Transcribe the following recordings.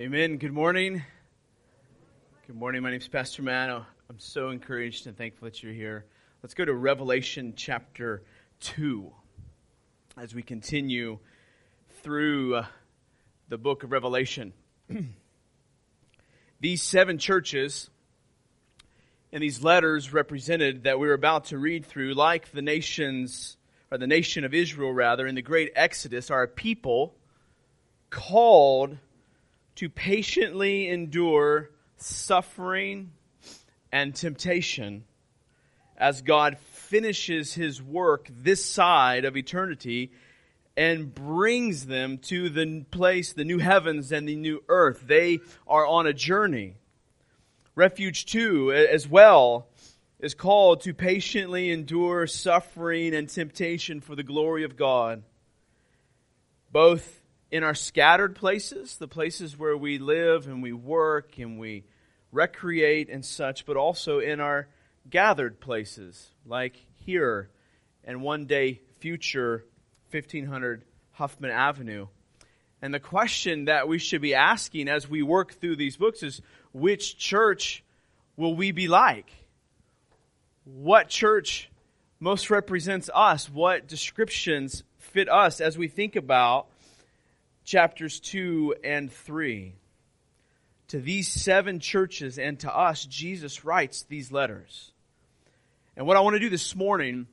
Amen. Good morning. Good morning. My name is Pastor Matt. I'm so encouraged and thankful that you're here. Let's go to Revelation chapter 2 as we continue through uh, the book of Revelation. these seven churches and these letters represented that we're about to read through, like the nations, or the nation of Israel rather, in the great Exodus, are a people called to patiently endure suffering and temptation as God finishes his work this side of eternity and brings them to the place, the new heavens and the new earth. They are on a journey. Refuge 2 as well is called to patiently endure suffering and temptation for the glory of God. Both in our scattered places, the places where we live and we work and we recreate and such, but also in our gathered places, like here and one day future 1500 Huffman Avenue. And the question that we should be asking as we work through these books is which church will we be like? What church most represents us? What descriptions fit us as we think about chapters 2 and 3. To these seven churches and to us, Jesus writes these letters. And what I want to do this morning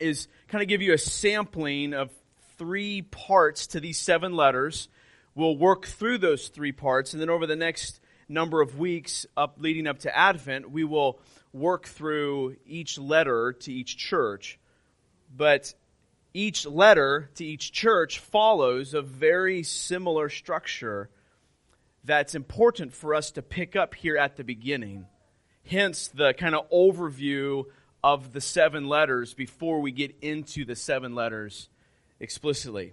is kind of give you a sampling of three parts to these seven letters. We'll work through those three parts, and then over the next number of weeks up leading up to Advent, we will work through each letter to each church. But each letter to each church follows a very similar structure that's important for us to pick up here at the beginning. Hence, the kind of overview of the seven letters before we get into the seven letters explicitly.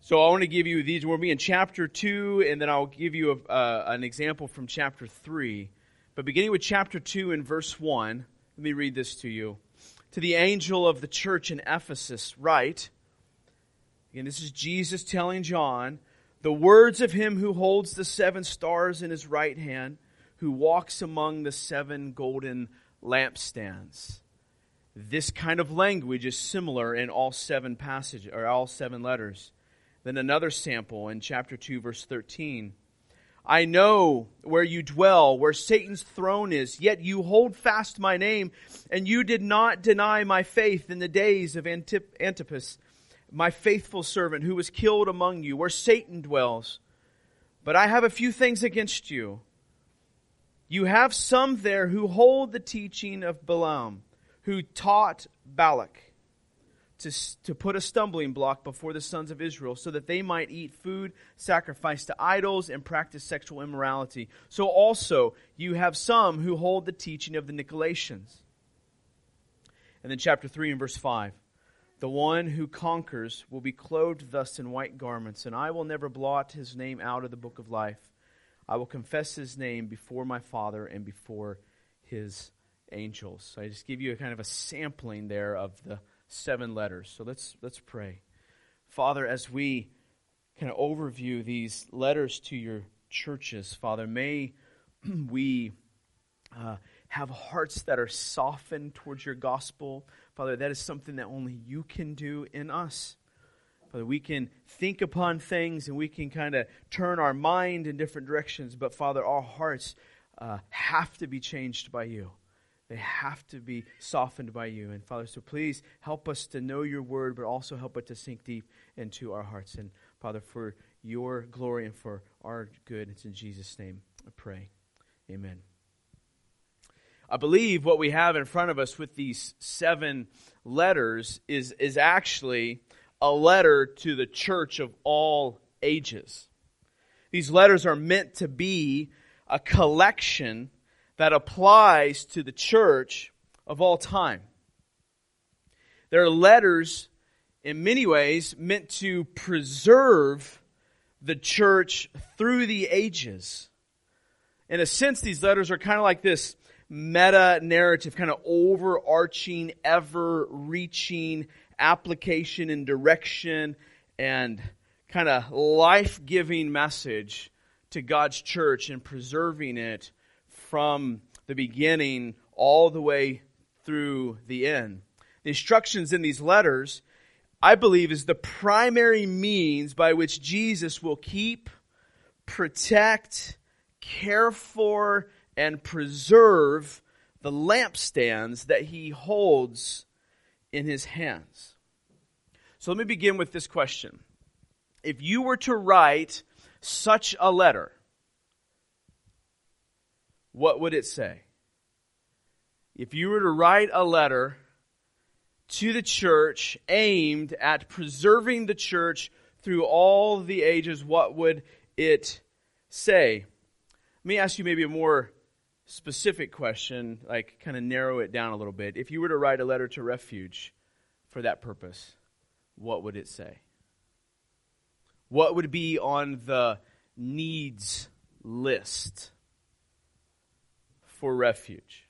So I want to give you these. We'll be in chapter 2, and then I'll give you a, uh, an example from chapter 3. But beginning with chapter 2 and verse 1, let me read this to you to the angel of the church in Ephesus, write, again, this is Jesus telling John, the words of him who holds the seven stars in his right hand, who walks among the seven golden lampstands. This kind of language is similar in all seven passages, or all seven letters. Then another sample in chapter 2, verse 13. I know where you dwell, where Satan's throne is, yet you hold fast my name, and you did not deny my faith in the days of Antip- Antipas, my faithful servant, who was killed among you, where Satan dwells. But I have a few things against you. You have some there who hold the teaching of Balaam, who taught Balak to, to put a stumbling block before the sons of Israel so that they might eat food sacrificed to idols and practice sexual immorality. So also you have some who hold the teaching of the Nicolaitans. And then chapter 3 and verse 5. The one who conquers will be clothed thus in white garments, and I will never blot his name out of the book of life. I will confess his name before my Father and before his angels. So I just give you a kind of a sampling there of the seven letters. So let's let's pray. Father, as we kind of overview these letters to your churches, Father, may we uh, have hearts that are softened towards your gospel. Father, that is something that only you can do in us. Father, we can think upon things and we can kind of turn our mind in different directions, but Father, our hearts uh, have to be changed by you. They have to be softened by you. And Father, so please help us to know your word, but also help it to sink deep into our hearts. And Father, for your glory and for our good, it's in Jesus' name I pray. Amen. I believe what we have in front of us with these seven letters is, is actually a letter to the church of all ages. These letters are meant to be a collection that applies to the church of all time. There are letters, in many ways, meant to preserve the church through the ages. In a sense, these letters are kind of like this meta narrative, kind of overarching, ever reaching application and direction and kind of life giving message to God's church and preserving it from the beginning all the way through the end. The instructions in these letters, I believe, is the primary means by which Jesus will keep, protect, care for, and preserve the lampstands that he holds in his hands. So let me begin with this question. If you were to write such a letter, what would it say? If you were to write a letter to the church aimed at preserving the church through all the ages, what would it say? Let me ask you maybe a more specific question, like kind of narrow it down a little bit. If you were to write a letter to refuge for that purpose, what would it say? What would be on the needs list for refuge?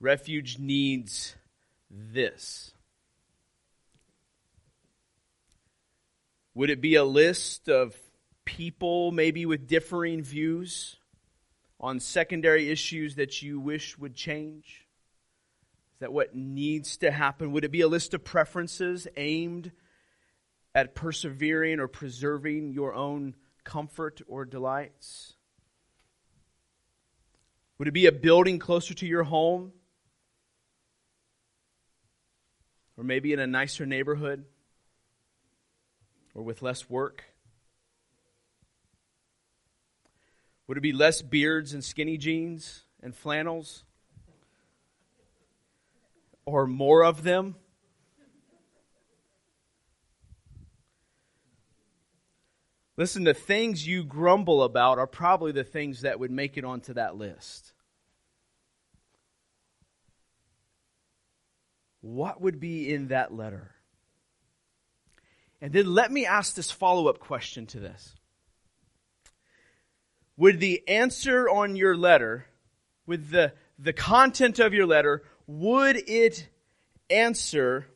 Refuge needs this. Would it be a list of people maybe with differing views on secondary issues that you wish would change? Is that what needs to happen? Would it be a list of preferences aimed at persevering or preserving your own comfort or delights? Would it be a building closer to your home? Or maybe in a nicer neighborhood? Or with less work? Would it be less beards and skinny jeans and flannels? Or more of them? Listen, the things you grumble about are probably the things that would make it onto that list. What would be in that letter? And then let me ask this follow up question to this would the answer on your letter, with the, the content of your letter, would it answer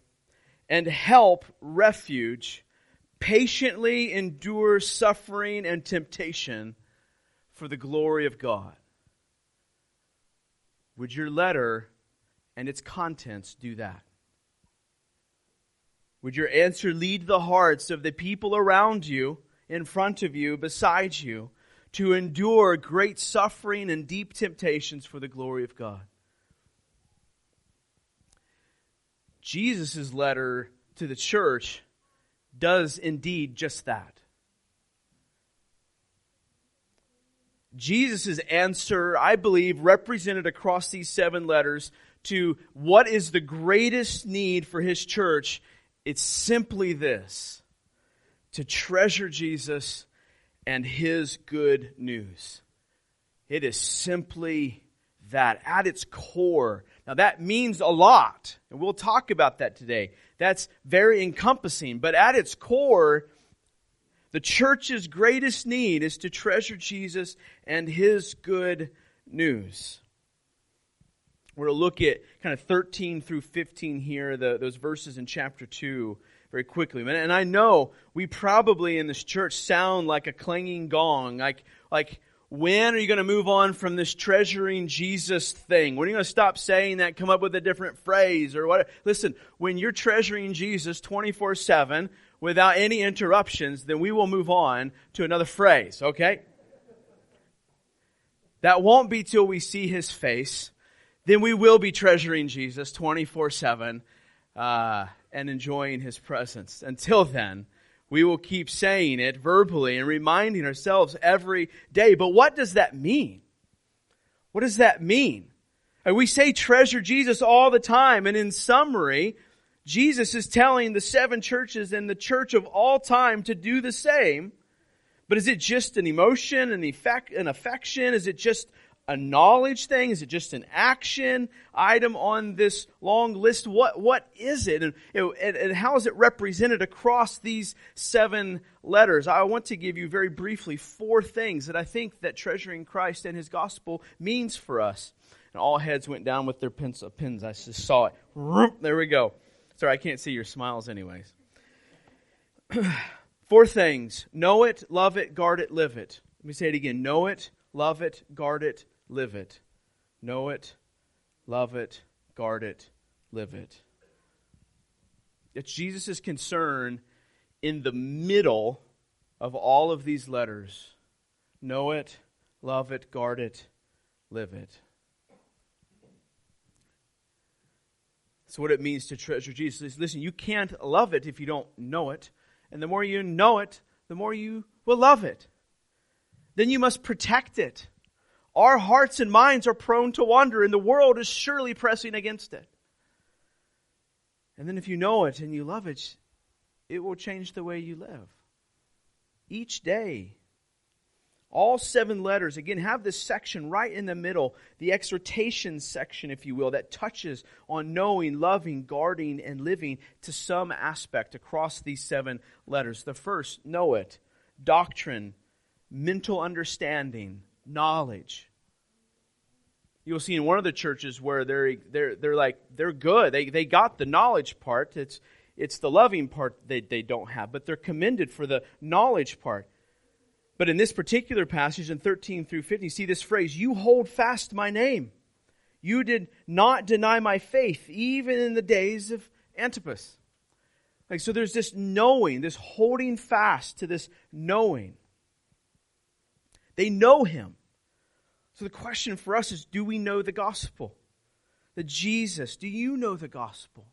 and help refuge patiently endure suffering and temptation for the glory of God? Would your letter and its contents do that? Would your answer lead the hearts of the people around you, in front of you, beside you, to endure great suffering and deep temptations for the glory of God. Jesus' letter to the church does indeed just that. Jesus' answer, I believe, represented across these seven letters to what is the greatest need for his church. It's simply this to treasure Jesus and his good news. It is simply that at its core. Now that means a lot, and we'll talk about that today. That's very encompassing, but at its core, the church's greatest need is to treasure Jesus and his good news. We're going to look at kind of 13 through 15 here, the, those verses in chapter 2 very quickly. And I know we probably in this church sound like a clanging gong. Like, like, when are you going to move on from this treasuring Jesus thing? When are you going to stop saying that, come up with a different phrase or what? Listen, when you're treasuring Jesus 24 7 without any interruptions, then we will move on to another phrase, okay? That won't be till we see his face. Then we will be treasuring Jesus 24 7. Uh, and enjoying His presence. Until then, we will keep saying it verbally and reminding ourselves every day. But what does that mean? What does that mean? And we say treasure Jesus all the time, and in summary, Jesus is telling the seven churches and the church of all time to do the same. But is it just an emotion, an effect, an affection? Is it just a knowledge thing? Is it just an action item on this long list? What, what is it? And, and, and how is it represented across these seven letters? I want to give you very briefly four things that I think that treasuring Christ and His gospel means for us. And all heads went down with their pencil, pens. I just saw it. There we go. Sorry, I can't see your smiles anyways. Four things know it, love it, guard it, live it. Let me say it again know it, love it, guard it, live it. Know it, love it, guard it, live it. It's Jesus' concern in the middle of all of these letters. Know it, love it, guard it, live it. That's what it means to treasure Jesus. Listen, you can't love it if you don't know it. And the more you know it, the more you will love it. Then you must protect it. Our hearts and minds are prone to wander, and the world is surely pressing against it. And then if you know it and you love it, it will change the way you live. Each day. All seven letters, again, have this section right in the middle, the exhortation section, if you will, that touches on knowing, loving, guarding, and living to some aspect across these seven letters. The first, know it, doctrine, mental understanding, knowledge. You'll see in one of the churches where they're they're they're like they're good. They they got the knowledge part. It's it's the loving part they, they don't have, but they're commended for the knowledge part. But in this particular passage in 13 through 15, see this phrase, you hold fast my name. You did not deny my faith, even in the days of Antipas. Like, so there's this knowing, this holding fast to this knowing. They know him. So the question for us is do we know the gospel? The Jesus, do you know the gospel?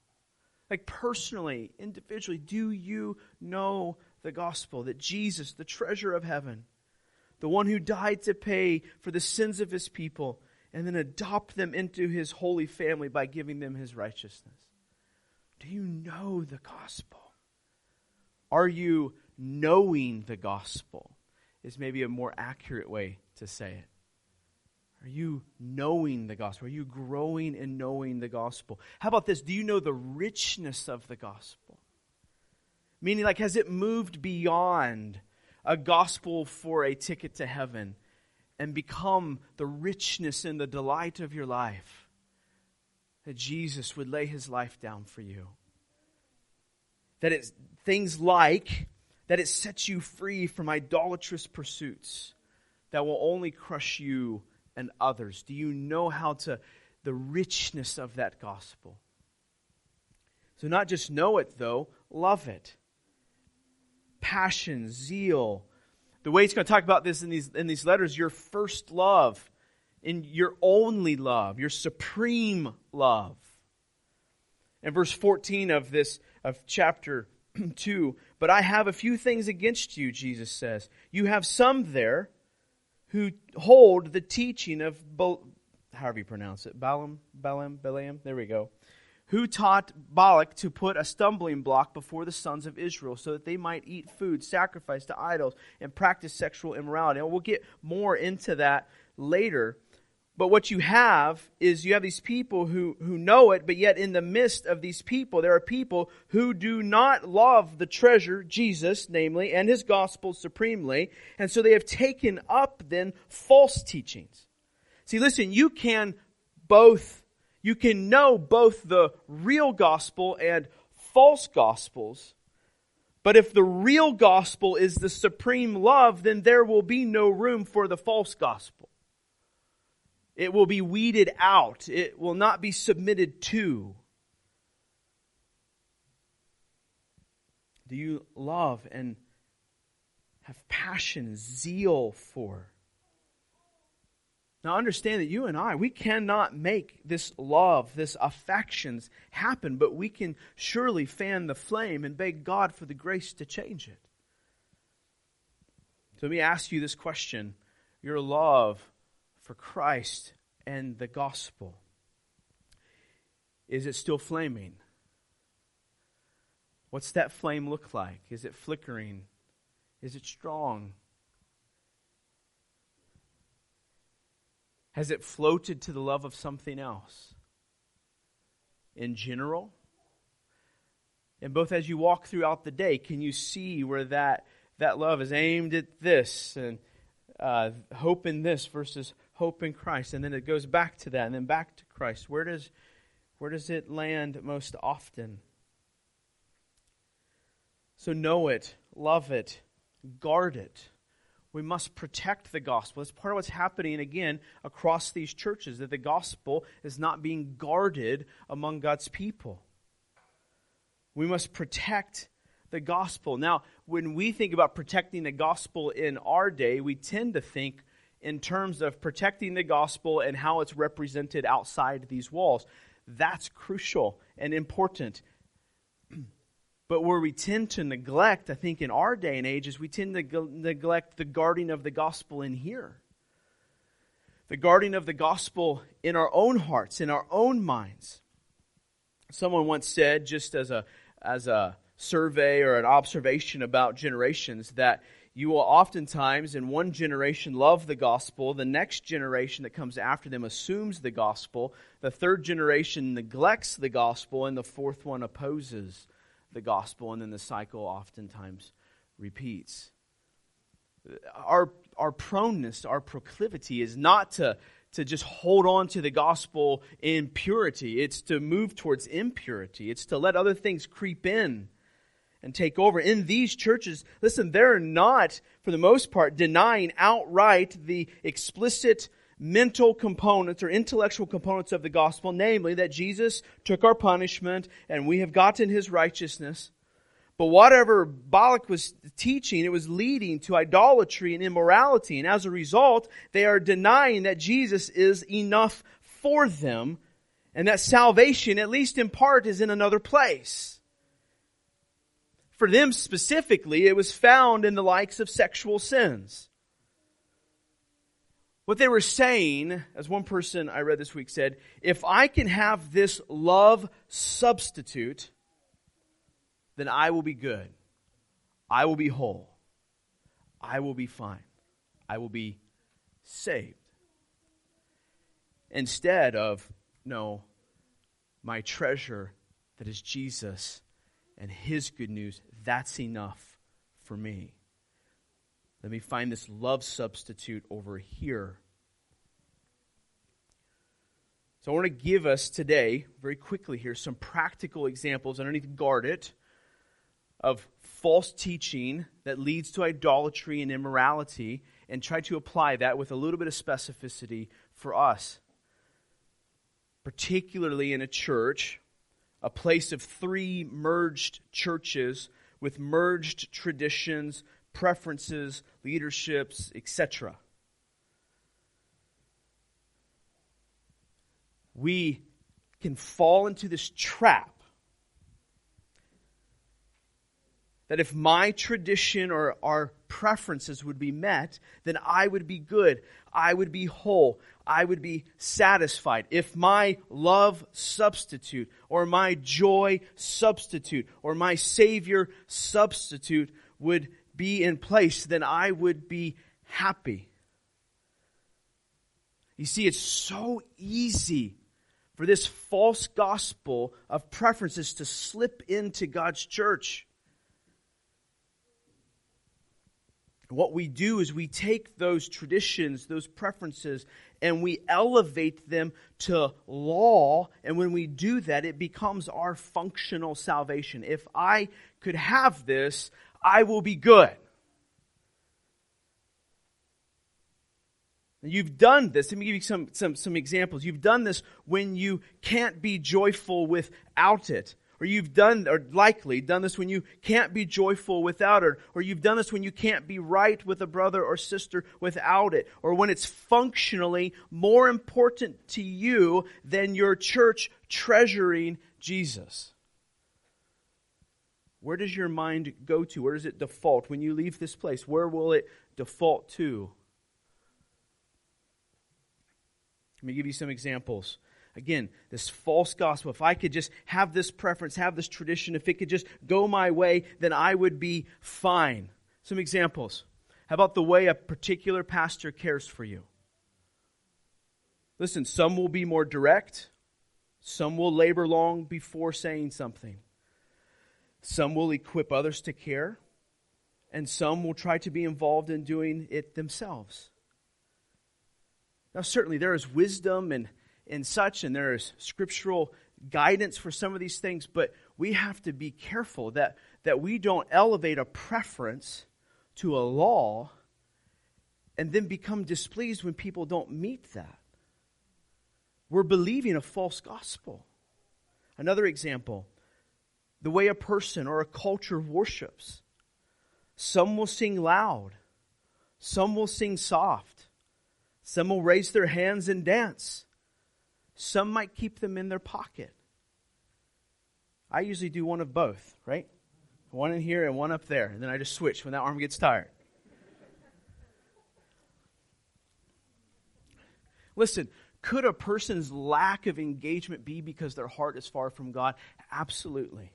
Like personally, individually, do you know the gospel that Jesus, the treasure of heaven, the one who died to pay for the sins of his people, and then adopt them into his holy family by giving them his righteousness? Do you know the gospel? Are you knowing the gospel? Is maybe a more accurate way to say it. Are you knowing the gospel? Are you growing in knowing the gospel? How about this? Do you know the richness of the gospel? Meaning, like, has it moved beyond a gospel for a ticket to heaven and become the richness and the delight of your life? That Jesus would lay his life down for you. That it's things like that it sets you free from idolatrous pursuits that will only crush you and others? Do you know how to, the richness of that gospel? So, not just know it, though, love it. Passion, zeal. The way he's going to talk about this in these, in these letters, your first love, in your only love, your supreme love. In verse 14 of this, of chapter 2, but I have a few things against you, Jesus says. You have some there who hold the teaching of, however you pronounce it, Balaam, Balaam, Balaam, there we go, who taught Balak to put a stumbling block before the sons of Israel so that they might eat food sacrificed to idols and practice sexual immorality. And we'll get more into that later. But what you have is you have these people who, who know it, but yet in the midst of these people, there are people who do not love the treasure, Jesus, namely, and his gospel supremely. And so they have taken up then false teachings. See, listen, you can both, you can know both the real gospel and false gospels. But if the real gospel is the supreme love, then there will be no room for the false gospel. It will be weeded out. It will not be submitted to. Do you love and have passion, zeal for? Now understand that you and I, we cannot make this love, this affections happen, but we can surely fan the flame and beg God for the grace to change it. So let me ask you this question. Your love for Christ and the gospel? Is it still flaming? What's that flame look like? Is it flickering? Is it strong? Has it floated to the love of something else? In general? And both as you walk throughout the day, can you see where that, that love is aimed at this and uh, hope in this versus hope in Christ. And then it goes back to that and then back to Christ. Where does, where does it land most often? So know it, love it, guard it. We must protect the gospel. That's part of what's happening again across these churches, that the gospel is not being guarded among God's people. We must protect the gospel. Now, when we think about protecting the gospel in our day, we tend to think in terms of protecting the gospel and how it's represented outside these walls. That's crucial and important. But where we tend to neglect, I think, in our day and age, is we tend to g- neglect the guarding of the gospel in here. The guarding of the gospel in our own hearts, in our own minds. Someone once said, just as a, as a survey or an observation about generations, that you will oftentimes, in one generation, love the gospel. The next generation that comes after them assumes the gospel. The third generation neglects the gospel. And the fourth one opposes the gospel, and then the cycle oftentimes repeats. Our, our proneness, our proclivity is not to, to just hold on to the gospel in purity, it's to move towards impurity, it's to let other things creep in and take over. In these churches, listen, they're not, for the most part, denying outright the explicit mental components or intellectual components of the gospel, namely that Jesus took our punishment and we have gotten his righteousness. But whatever Balak was teaching, it was leading to idolatry and immorality. And as a result, they are denying that Jesus is enough for them and that salvation, at least in part, is in another place. For them specifically, it was found in the likes of sexual sins. What they were saying, as one person I read this week said, if I can have this love substitute, then I will be good. I will be whole. I will be fine. I will be saved. Instead of, no, my treasure that is Jesus and his good news, that's enough for me. Let me find this love substitute over here. So I want to give us today, very quickly here, some practical examples underneath guard it of false teaching that leads to idolatry and immorality and try to apply that with a little bit of specificity for us. Particularly in a church, a place of three merged churches with merged traditions, preferences, leaderships, etc. We can fall into this trap that if my tradition or our preferences would be met, then I would be good. I would be whole. I would be satisfied. If my love substitute or my joy substitute or my Savior substitute would be in place, then I would be happy. You see, it's so easy for this false gospel of preferences to slip into God's church. What we do is we take those traditions, those preferences, and we elevate them to law. And when we do that, it becomes our functional salvation. If I could have this, I will be good. You've done this. Let me give you some, some, some examples. You've done this when you can't be joyful without it. Or you've done, or likely done this when you can't be joyful without it. Or you've done this when you can't be right with a brother or sister without it. Or when it's functionally more important to you than your church treasuring Jesus. Where does your mind go to? Where does it default? When you leave this place, where will it default to? Let me give you some examples. Again, this false gospel. If I could just have this preference, have this tradition, if it could just go my way, then I would be fine. Some examples. How about the way a particular pastor cares for you? Listen, some will be more direct, some will labor long before saying something. Some will equip others to care, and some will try to be involved in doing it themselves. Now, certainly there is wisdom and, and such, and there is scriptural guidance for some of these things, but we have to be careful that, that we don't elevate a preference to a law and then become displeased when people don't meet that. We're believing a false gospel. Another example the way a person or a culture worships. Some will sing loud, some will sing soft, some will raise their hands and dance, some might keep them in their pocket. I usually do one of both, right? One in here and one up there, and then I just switch when that arm gets tired. Listen, could a person's lack of engagement be because their heart is far from God? Absolutely.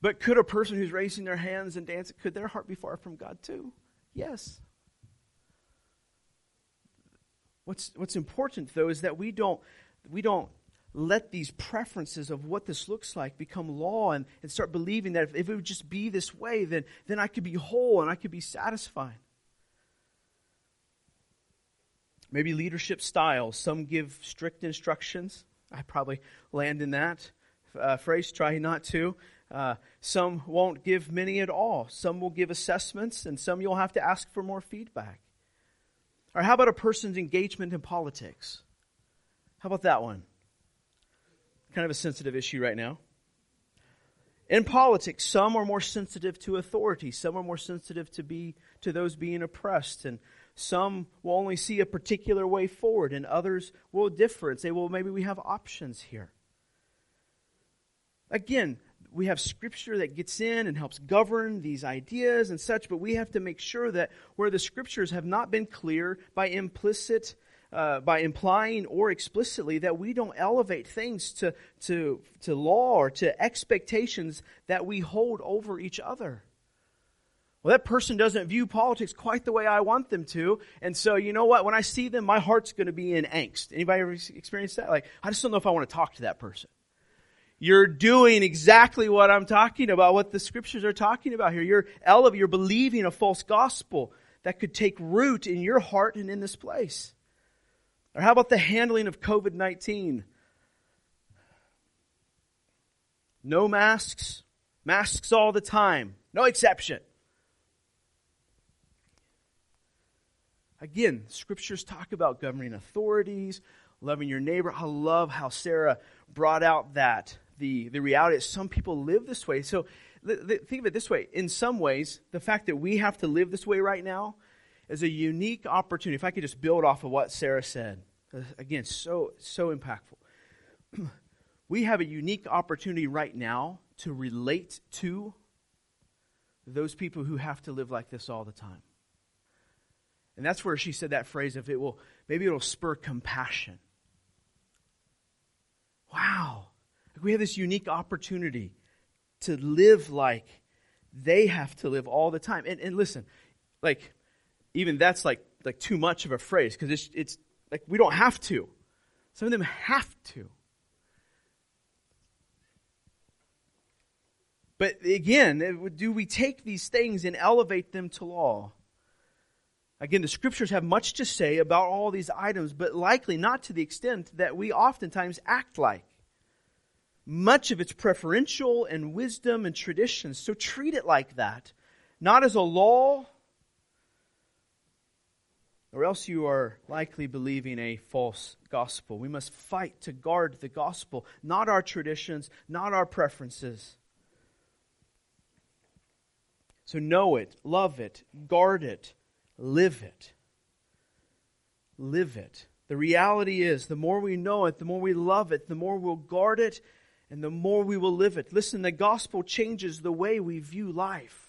But could a person who's raising their hands and dancing, could their heart be far from God too? Yes. What's, what's important though is that we don't, we don't let these preferences of what this looks like become law and, and start believing that if, if it would just be this way, then, then I could be whole and I could be satisfied. Maybe leadership styles. Some give strict instructions. I probably land in that uh, phrase, try not to. Uh, some won't give many at all. Some will give assessments, and some you'll have to ask for more feedback. Or how about a person's engagement in politics? How about that one? Kind of a sensitive issue right now. In politics, some are more sensitive to authority. Some are more sensitive to be to those being oppressed, and some will only see a particular way forward, and others will differ and say, "Well, maybe we have options here." Again, we have scripture that gets in and helps govern these ideas and such, but we have to make sure that where the scriptures have not been clear by implicit, uh, by implying or explicitly, that we don't elevate things to, to, to law or to expectations that we hold over each other. Well, that person doesn't view politics quite the way I want them to. And so, you know what? When I see them, my heart's going to be in angst. Anybody ever experienced that? Like, I just don't know if I want to talk to that person you're doing exactly what I'm talking about, what the scriptures are talking about here. You're elevating, you're believing a false gospel that could take root in your heart and in this place. Or how about the handling of COVID 19? No masks, masks all the time, no exception. Again, scriptures talk about governing authorities, loving your neighbor. I love how Sarah brought out that the, the reality is some people live this way. So think of it this way. In some ways, the fact that we have to live this way right now is a unique opportunity. If I could just build off of what Sarah said, uh, again, so, so impactful. we have a unique opportunity right now to relate to those people who have to live like this all the time. And that's where she said that phrase of it will, maybe it'll spur compassion. Wow. We have this unique opportunity to live like they have to live all the time. And, and listen, like, even that's like, like too much of a phrase because it's, it's like we don't have to. Some of them have to. But again, do we take these things and elevate them to law? Again, the scriptures have much to say about all these items, but likely not to the extent that we oftentimes act like. Much of it's preferential and wisdom and tradition. So treat it like that. Not as a law, or else you are likely believing a false gospel. We must fight to guard the gospel, not our traditions, not our preferences. So know it, love it, guard it, live it. Live it. The reality is, the more we know it, the more we love it, the more we'll guard it, and the more we will live it. Listen, the gospel changes the way we view life.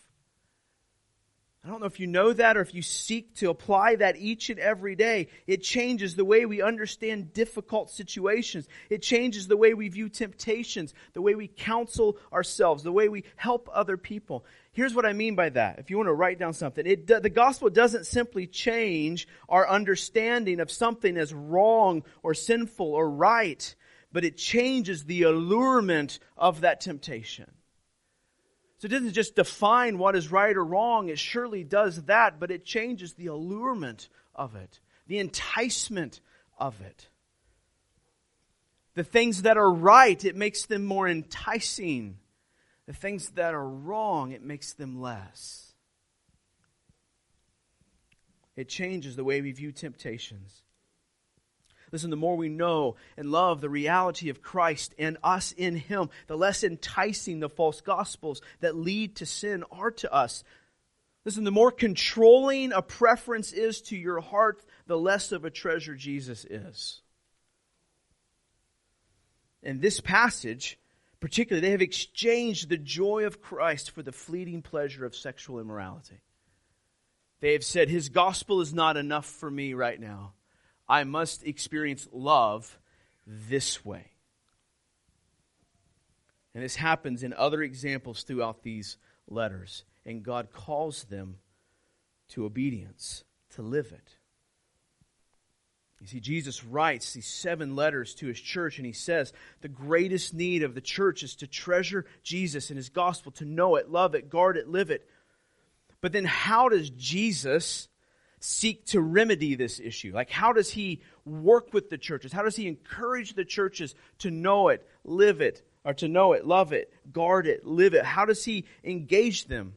I don't know if you know that or if you seek to apply that each and every day. It changes the way we understand difficult situations. It changes the way we view temptations, the way we counsel ourselves, the way we help other people. Here's what I mean by that. If you want to write down something, it, the gospel doesn't simply change our understanding of something as wrong or sinful or right but it changes the allurement of that temptation. So it doesn't just define what is right or wrong, it surely does that, but it changes the allurement of it, the enticement of it. The things that are right, it makes them more enticing. the things that are wrong, it makes them less. It changes the way we view temptations. Listen, the more we know and love the reality of Christ and us in Him, the less enticing the false gospels that lead to sin are to us. Listen, the more controlling a preference is to your heart, the less of a treasure Jesus is. In this passage, particularly, they have exchanged the joy of Christ for the fleeting pleasure of sexual immorality. They have said, His gospel is not enough for me right now. I must experience love this way. And this happens in other examples throughout these letters. And God calls them to obedience, to live it. You see, Jesus writes these seven letters to his church, and he says the greatest need of the church is to treasure Jesus and his gospel, to know it, love it, guard it, live it. But then, how does Jesus seek to remedy this issue? Like, how does he work with the churches? How does he encourage the churches to know it, live it, or to know it, love it, guard it, live it? How does he engage them?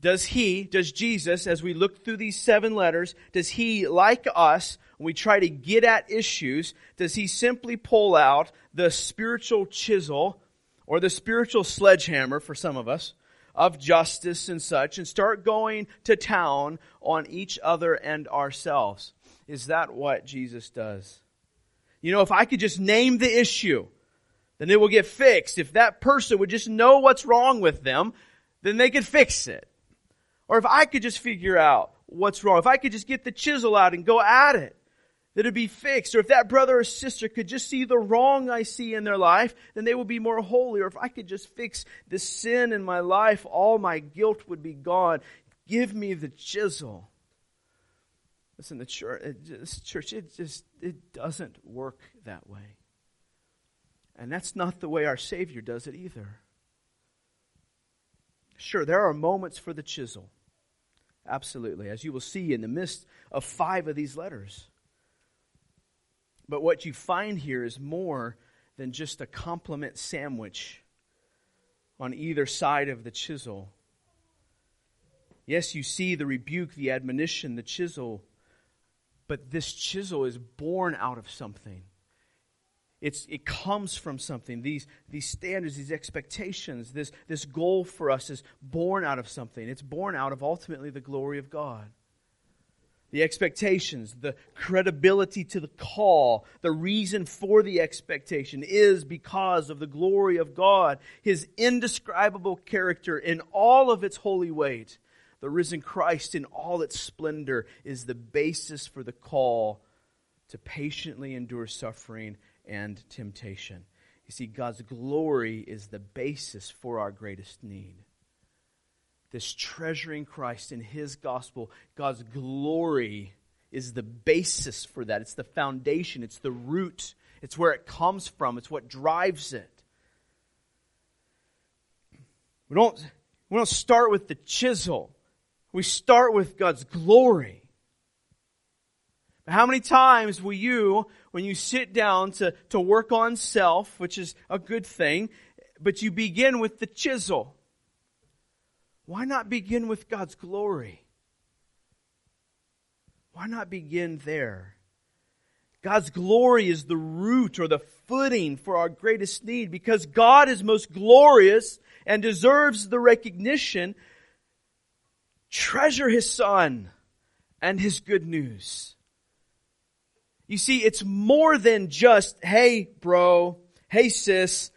Does he, does Jesus, as we look through these seven letters, does he, like us, when we try to get at issues, does he simply pull out the spiritual chisel or the spiritual sledgehammer for some of us of justice and such and start going to town on each other and ourselves? Is that what Jesus does? You know, if I could just name the issue, then it will get fixed. If that person would just know what's wrong with them, then they could fix it. Or if I could just figure out what's wrong, if I could just get the chisel out and go at it, that it'd be fixed. Or if that brother or sister could just see the wrong I see in their life, then they would be more holy. Or if I could just fix the sin in my life, all my guilt would be gone. Give me the chisel. Listen, the church, just, church, it just it doesn't work that way. And that's not the way our Savior does it either. Sure, there are moments for the chisel. Absolutely, as you will see in the midst of five of these letters. But what you find here is more than just a compliment sandwich on either side of the chisel. Yes, you see the rebuke, the admonition, the chisel, but this chisel is born out of something. It's, it comes from something. These, these standards, these expectations, this, this goal for us is born out of something. It's born out of ultimately the glory of God. The expectations, the credibility to the call, the reason for the expectation is because of the glory of God, His indescribable character in all of its holy weight. The risen Christ in all its splendor is the basis for the call to patiently endure suffering and temptation. You see, God's glory is the basis for our greatest need. This treasuring Christ in His gospel, God's glory is the basis for that. It's the foundation, it's the root, it's where it comes from, it's what drives it. We don't, we don't start with the chisel, we start with God's glory. But How many times will you, when you sit down to, to work on self, which is a good thing, but you begin with the chisel? Why not begin with God's glory? Why not begin there? God's glory is the root or the footing for our greatest need because God is most glorious and deserves the recognition. Treasure His Son and His good news. You see, it's more than just, hey, bro, hey, sis,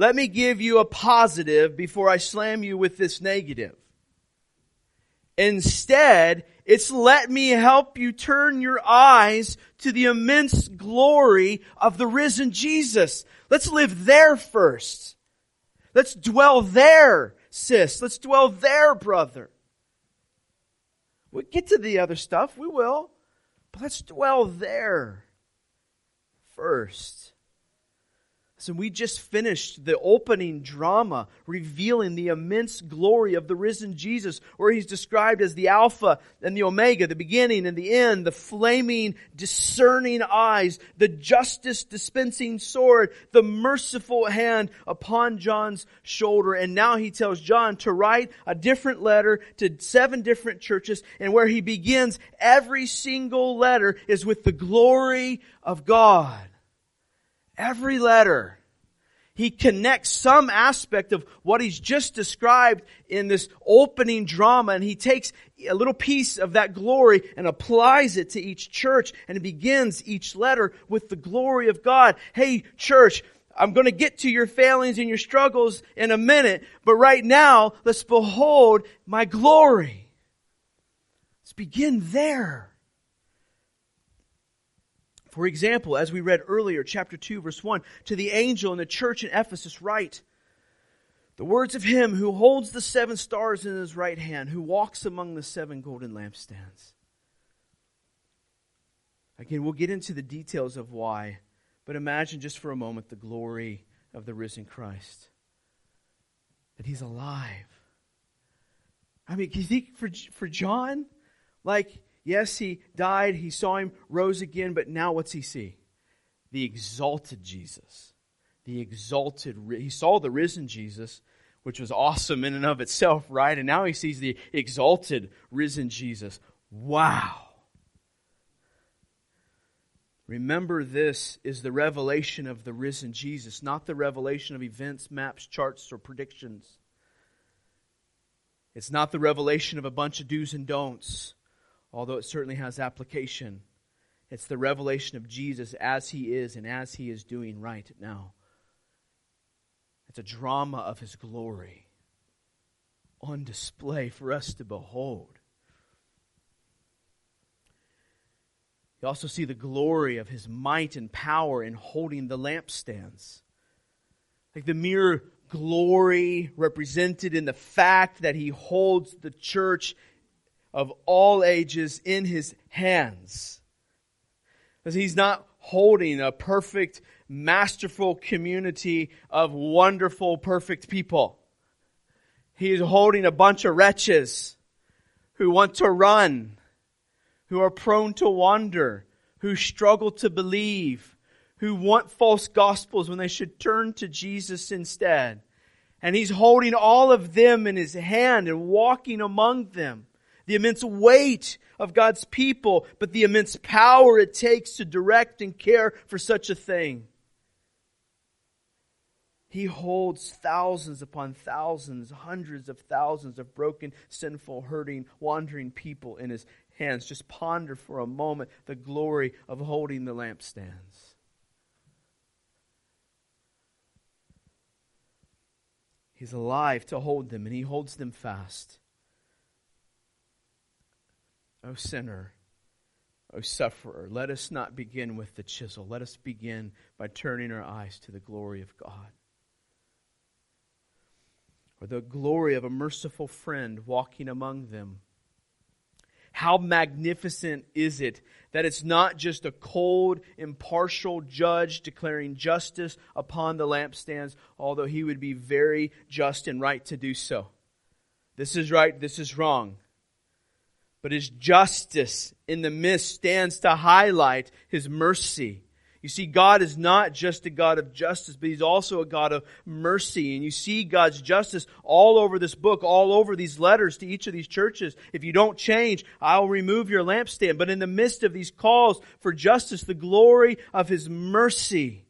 let me give you a positive before I slam you with this negative. Instead, it's let me help you turn your eyes to the immense glory of the risen Jesus. Let's live there first. Let's dwell there, sis. Let's dwell there, brother. We'll get to the other stuff. We will. But let's dwell there first. So we just finished the opening drama revealing the immense glory of the risen Jesus, where he's described as the Alpha and the Omega, the beginning and the end, the flaming, discerning eyes, the justice dispensing sword, the merciful hand upon John's shoulder. And now he tells John to write a different letter to seven different churches, and where he begins every single letter is with the glory of God. Every letter. He connects some aspect of what he's just described in this opening drama and he takes a little piece of that glory and applies it to each church and begins each letter with the glory of God. Hey, church, I'm going to get to your failings and your struggles in a minute, but right now, let's behold my glory. Let's begin there. For example, as we read earlier, chapter 2, verse 1, to the angel in the church in Ephesus write, the words of him who holds the seven stars in his right hand, who walks among the seven golden lampstands. Again, we'll get into the details of why, but imagine just for a moment the glory of the risen Christ. That he's alive. I mean, can you think for, for John, like, Yes, he died, he saw him, rose again, but now what's he see? The exalted Jesus. The exalted, he saw the risen Jesus, which was awesome in and of itself, right? And now he sees the exalted, risen Jesus. Wow. Remember, this is the revelation of the risen Jesus, not the revelation of events, maps, charts, or predictions. It's not the revelation of a bunch of do's and don'ts although it certainly has application. It's the revelation of Jesus as he is and as he is doing right now. It's a drama of his glory on display for us to behold. You also see the glory of his might and power in holding the lampstands. Like the mere glory represented in the fact that he holds the church of all ages in his hands. Because he's not holding a perfect, masterful community of wonderful, perfect people. He's holding a bunch of wretches who want to run, who are prone to wander, who struggle to believe, who want false gospels when they should turn to Jesus instead. And he's holding all of them in his hand and walking among them the immense weight of God's people, but the immense power it takes to direct and care for such a thing. He holds thousands upon thousands, hundreds of thousands of broken, sinful, hurting, wandering people in his hands. Just ponder for a moment the glory of holding the lampstands. He's alive to hold them, and he holds them fast. O sinner, O sufferer, let us not begin with the chisel. Let us begin by turning our eyes to the glory of God. Or the glory of a merciful friend walking among them. How magnificent is it that it's not just a cold, impartial judge declaring justice upon the lampstands, although he would be very just and right to do so. This is right, this is wrong but his justice in the midst stands to highlight his mercy. You see, God is not just a God of justice, but He's also a God of mercy. And you see God's justice all over this book, all over these letters to each of these churches. If you don't change, I'll remove your lampstand. But in the midst of these calls for justice, the glory of His mercy,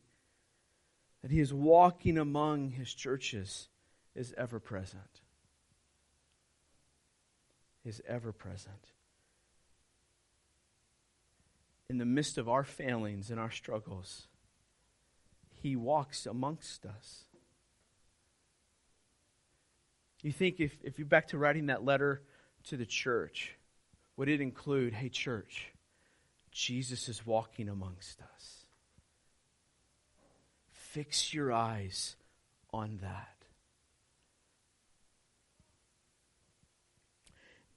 that He is walking among His churches, is ever present is ever present. In the midst of our failings and our struggles, He walks amongst us. You think if, if you're back to writing that letter to the church, would it include, hey, church, Jesus is walking amongst us? Fix your eyes on that.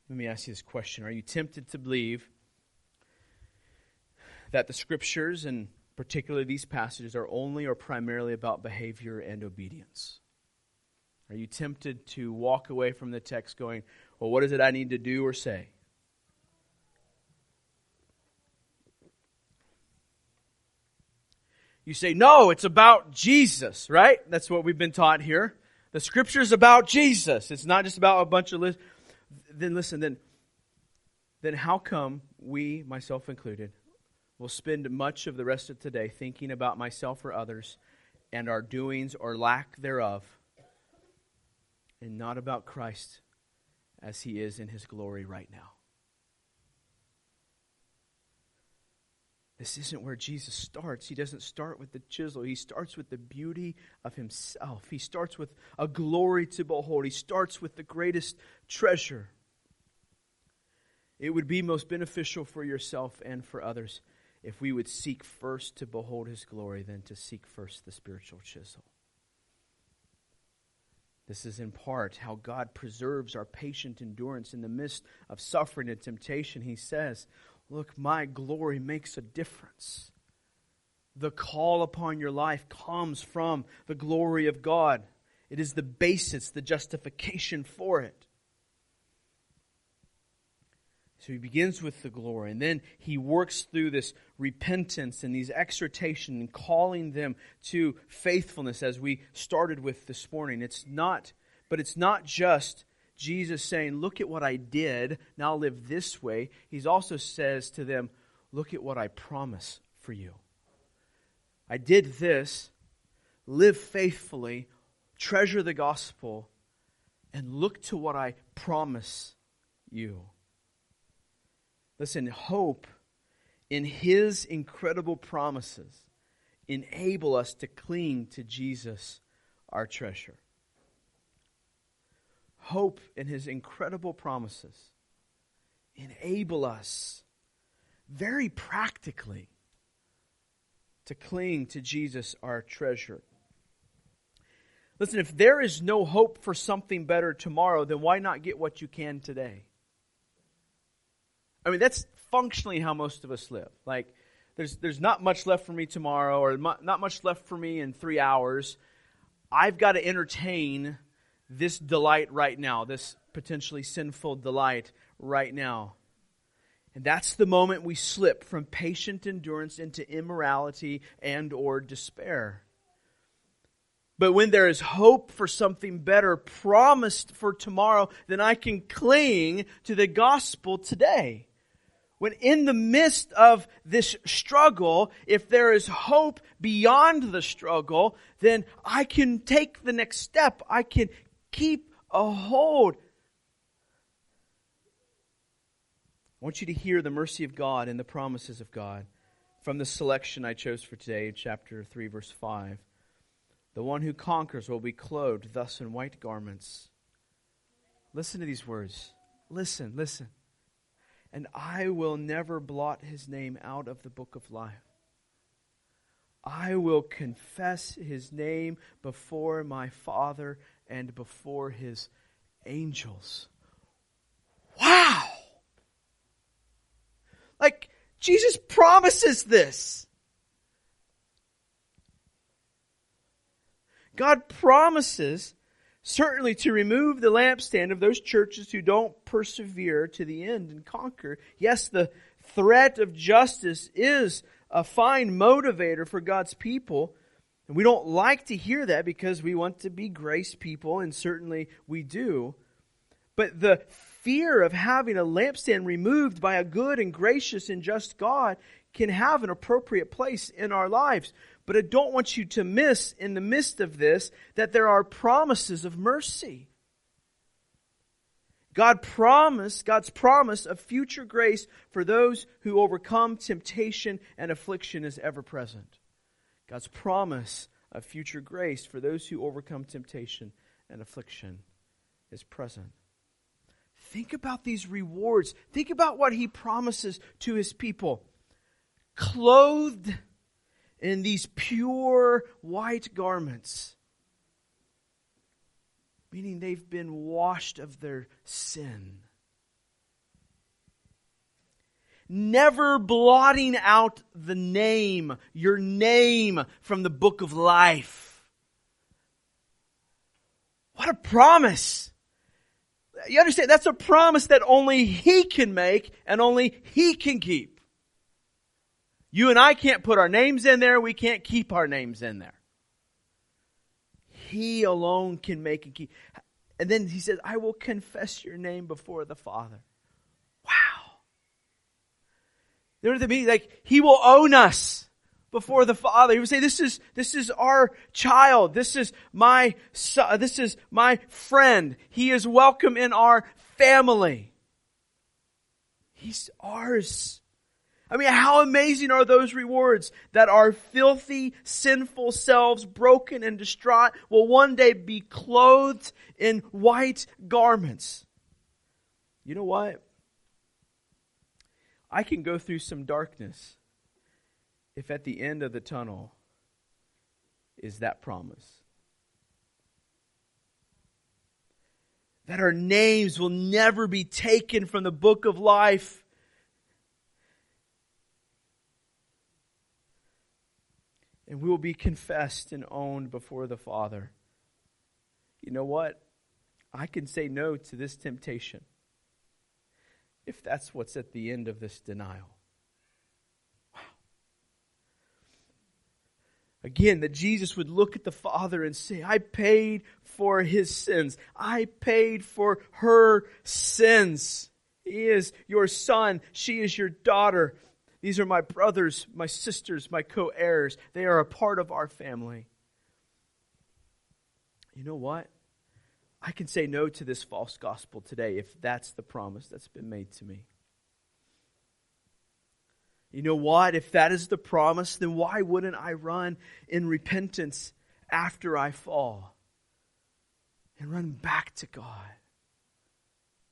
Let me ask you this question Are you tempted to believe that the scriptures and particularly these passages, are only or primarily about behavior and obedience? Are you tempted to walk away from the text going, well, what is it I need to do or say? You say, no, it's about Jesus, right? That's what we've been taught here. The scripture's about Jesus. It's not just about a bunch of lists. Then listen, then, then how come we, myself included, will spend much of the rest of today thinking about myself or others and our doings or lack thereof and not about Christ as he is in his glory right now? This isn't where Jesus starts. He doesn't start with the chisel. He starts with the beauty of himself. He starts with a glory to behold. He starts with the greatest treasure. It would be most beneficial for yourself and for others if we would seek first to behold his glory than to seek first the spiritual chisel. This is in part how God preserves our patient endurance in the midst of suffering and temptation. He says, Look, my glory makes a difference. The call upon your life comes from the glory of God. It is the basis, the justification for it. So he begins with the glory, and then he works through this repentance and these exhortation and calling them to faithfulness as we started with this morning. It's not, but it's not just Jesus saying, Look at what I did, now live this way. He also says to them, Look at what I promise for you. I did this, live faithfully, treasure the gospel, and look to what I promise you. Listen, hope in His incredible promises enable us to cling to Jesus, our treasure. Hope in His incredible promises enable us very practically to cling to Jesus, our treasure. Listen, if there is no hope for something better tomorrow, then why not get what you can today? I mean, that's functionally how most of us live. Like, there's, there's not much left for me tomorrow, or not much left for me in three hours. I've got to entertain this delight right now, this potentially sinful delight right now. And that's the moment we slip from patient endurance into immorality and or despair. But when there is hope for something better promised for tomorrow, then I can cling to the gospel today when in the midst of this struggle, if there is hope beyond the struggle, then I can take the next step. I can keep a hold. I want you to hear the mercy of God and the promises of God from the selection I chose for today, chapter 3, verse 5. The one who conquers will be clothed thus in white garments. Listen to these words. Listen, listen and I will never blot his name out of the book of life. I will confess his name before my Father and before his angels. Wow! Like, Jesus promises this. God promises Certainly, to remove the lampstand of those churches who don't persevere to the end and conquer. Yes, the threat of justice is a fine motivator for God's people. And we don't like to hear that because we want to be grace people, and certainly we do. But the fear of having a lampstand removed by a good and gracious and just God can have an appropriate place in our lives. But I don't want you to miss in the midst of this that there are promises of mercy. God promised, God's promise of future grace for those who overcome temptation and affliction is ever present. God's promise of future grace for those who overcome temptation and affliction is present. Think about these rewards. Think about what he promises to his people. Clothed in these pure white garments, meaning they've been washed of their sin. never blotting out the name, your name from the book of life. What a promise! You understand? That's a promise that only He can make and only He can keep. You and I can't put our names in there. We can't keep our names in there. He alone can make and keep. And then he says, I will confess your name before the Father. Wow. What I mean? Like, he will own us before the Father. He would say, this is, this is our child. This is my son. This is my friend. He is welcome in our family. He's ours. I mean, how amazing are those rewards that our filthy, sinful selves, broken and distraught, will one day be clothed in white garments. You know what? I can go through some darkness if at the end of the tunnel is that promise. That our names will never be taken from the book of life and we will be confessed and owned before the Father. You know what? I can say no to this temptation if that's what's at the end of this denial. Again, that Jesus would look at the Father and say, I paid for his sins. I paid for her sins. He is your son. She is your daughter. These are my brothers, my sisters, my co heirs. They are a part of our family. You know what? I can say no to this false gospel today if that's the promise that's been made to me. You know what? If that is the promise, then why wouldn't I run in repentance after I fall and run back to God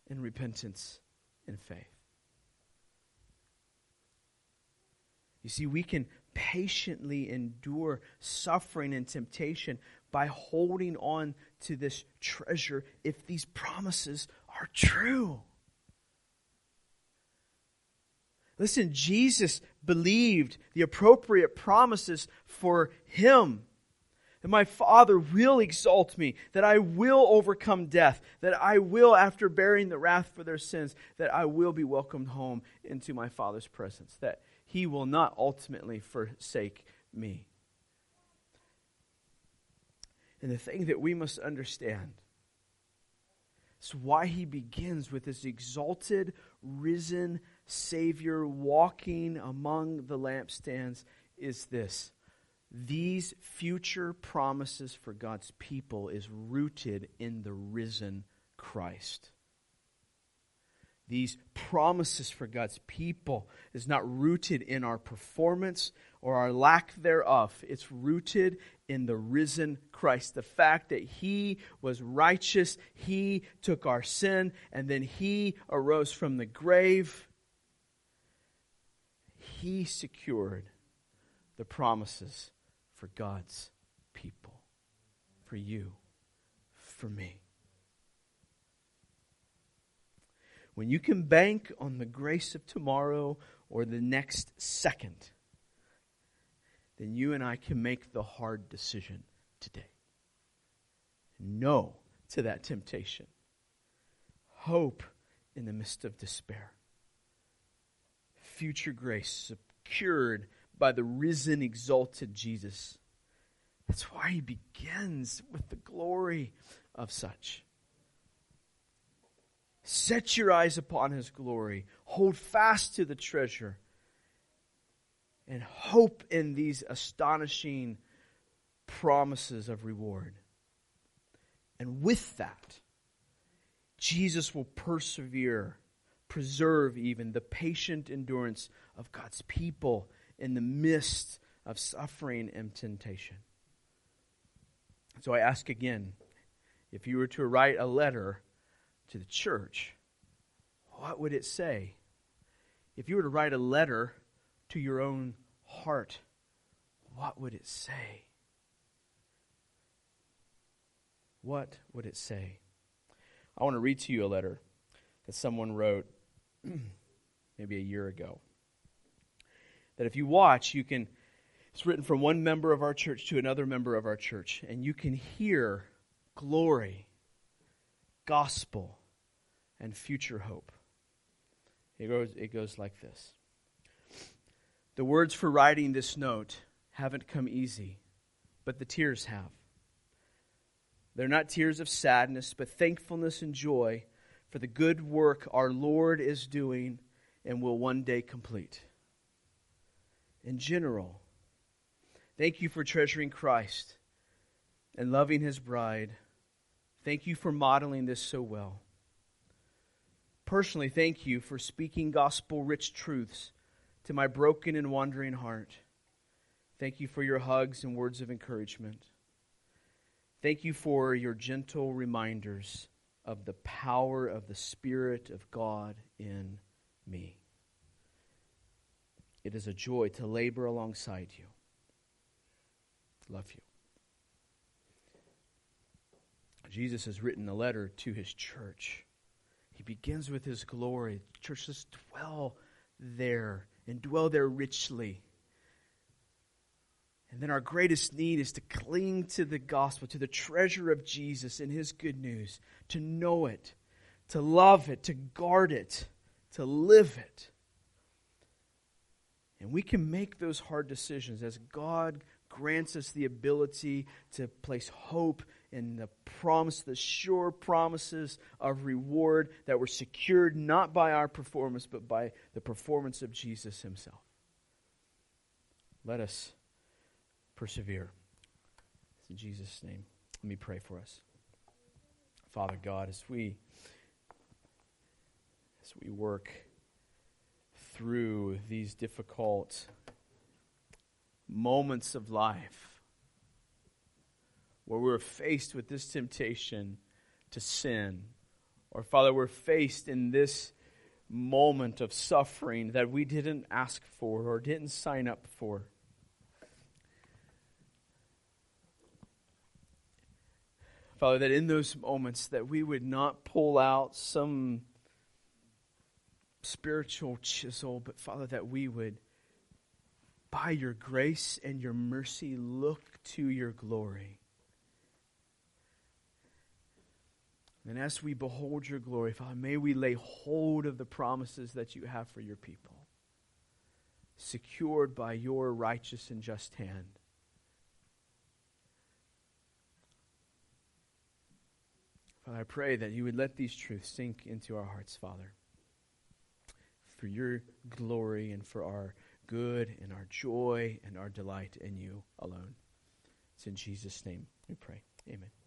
in repentance and faith? You see, we can patiently endure suffering and temptation by holding on to this treasure if these promises are true. Listen, Jesus believed the appropriate promises for him. That my Father will exalt me, that I will overcome death, that I will, after bearing the wrath for their sins, that I will be welcomed home into my Father's presence. That he will not ultimately forsake me. And the thing that we must understand is why he begins with this exalted, risen Savior walking among the lampstands is this. These future promises for God's people is rooted in the risen Christ these promises for God's people is not rooted in our performance or our lack thereof. It's rooted in the risen Christ. The fact that He was righteous, He took our sin, and then He arose from the grave. He secured the promises for God's people, for you, for me. when you can bank on the grace of tomorrow or the next second, then you and I can make the hard decision today. No to that temptation. Hope in the midst of despair. Future grace secured by the risen, exalted Jesus. That's why he begins with the glory of such. Set your eyes upon his glory. Hold fast to the treasure. And hope in these astonishing promises of reward. And with that, Jesus will persevere, preserve even the patient endurance of God's people in the midst of suffering and temptation. So I ask again if you were to write a letter, to the church, what would it say? If you were to write a letter to your own heart, what would it say? What would it say? I want to read to you a letter that someone wrote maybe a year ago. that if you watch, you can, it's written from one member of our church to another member of our church, and you can hear glory, gospel, and future hope. It goes, it goes like this The words for writing this note haven't come easy, but the tears have. They're not tears of sadness, but thankfulness and joy for the good work our Lord is doing and will one day complete. In general, thank you for treasuring Christ and loving his bride. Thank you for modeling this so well. Personally, thank you for speaking gospel rich truths to my broken and wandering heart. Thank you for your hugs and words of encouragement. Thank you for your gentle reminders of the power of the Spirit of God in me. It is a joy to labor alongside you. Love you. Jesus has written a letter to his church. He begins with his glory. Church, let's dwell there and dwell there richly. And then our greatest need is to cling to the gospel, to the treasure of Jesus and his good news, to know it, to love it, to guard it, to live it. And we can make those hard decisions as God grants us the ability to place hope in the promise, the sure promises of reward that were secured not by our performance, but by the performance of Jesus himself. Let us persevere. It's in Jesus' name. Let me pray for us. Father God, as we as we work through these difficult moments of life where we're faced with this temptation to sin, or Father, we're faced in this moment of suffering that we didn't ask for or didn't sign up for. Father, that in those moments that we would not pull out some spiritual chisel, but Father, that we would, by your grace and your mercy, look to your glory. And as we behold your glory, Father, may we lay hold of the promises that you have for your people, secured by your righteous and just hand. Father, I pray that you would let these truths sink into our hearts, Father, for your glory and for our good and our joy and our delight in you alone. It's in Jesus' name we pray. Amen.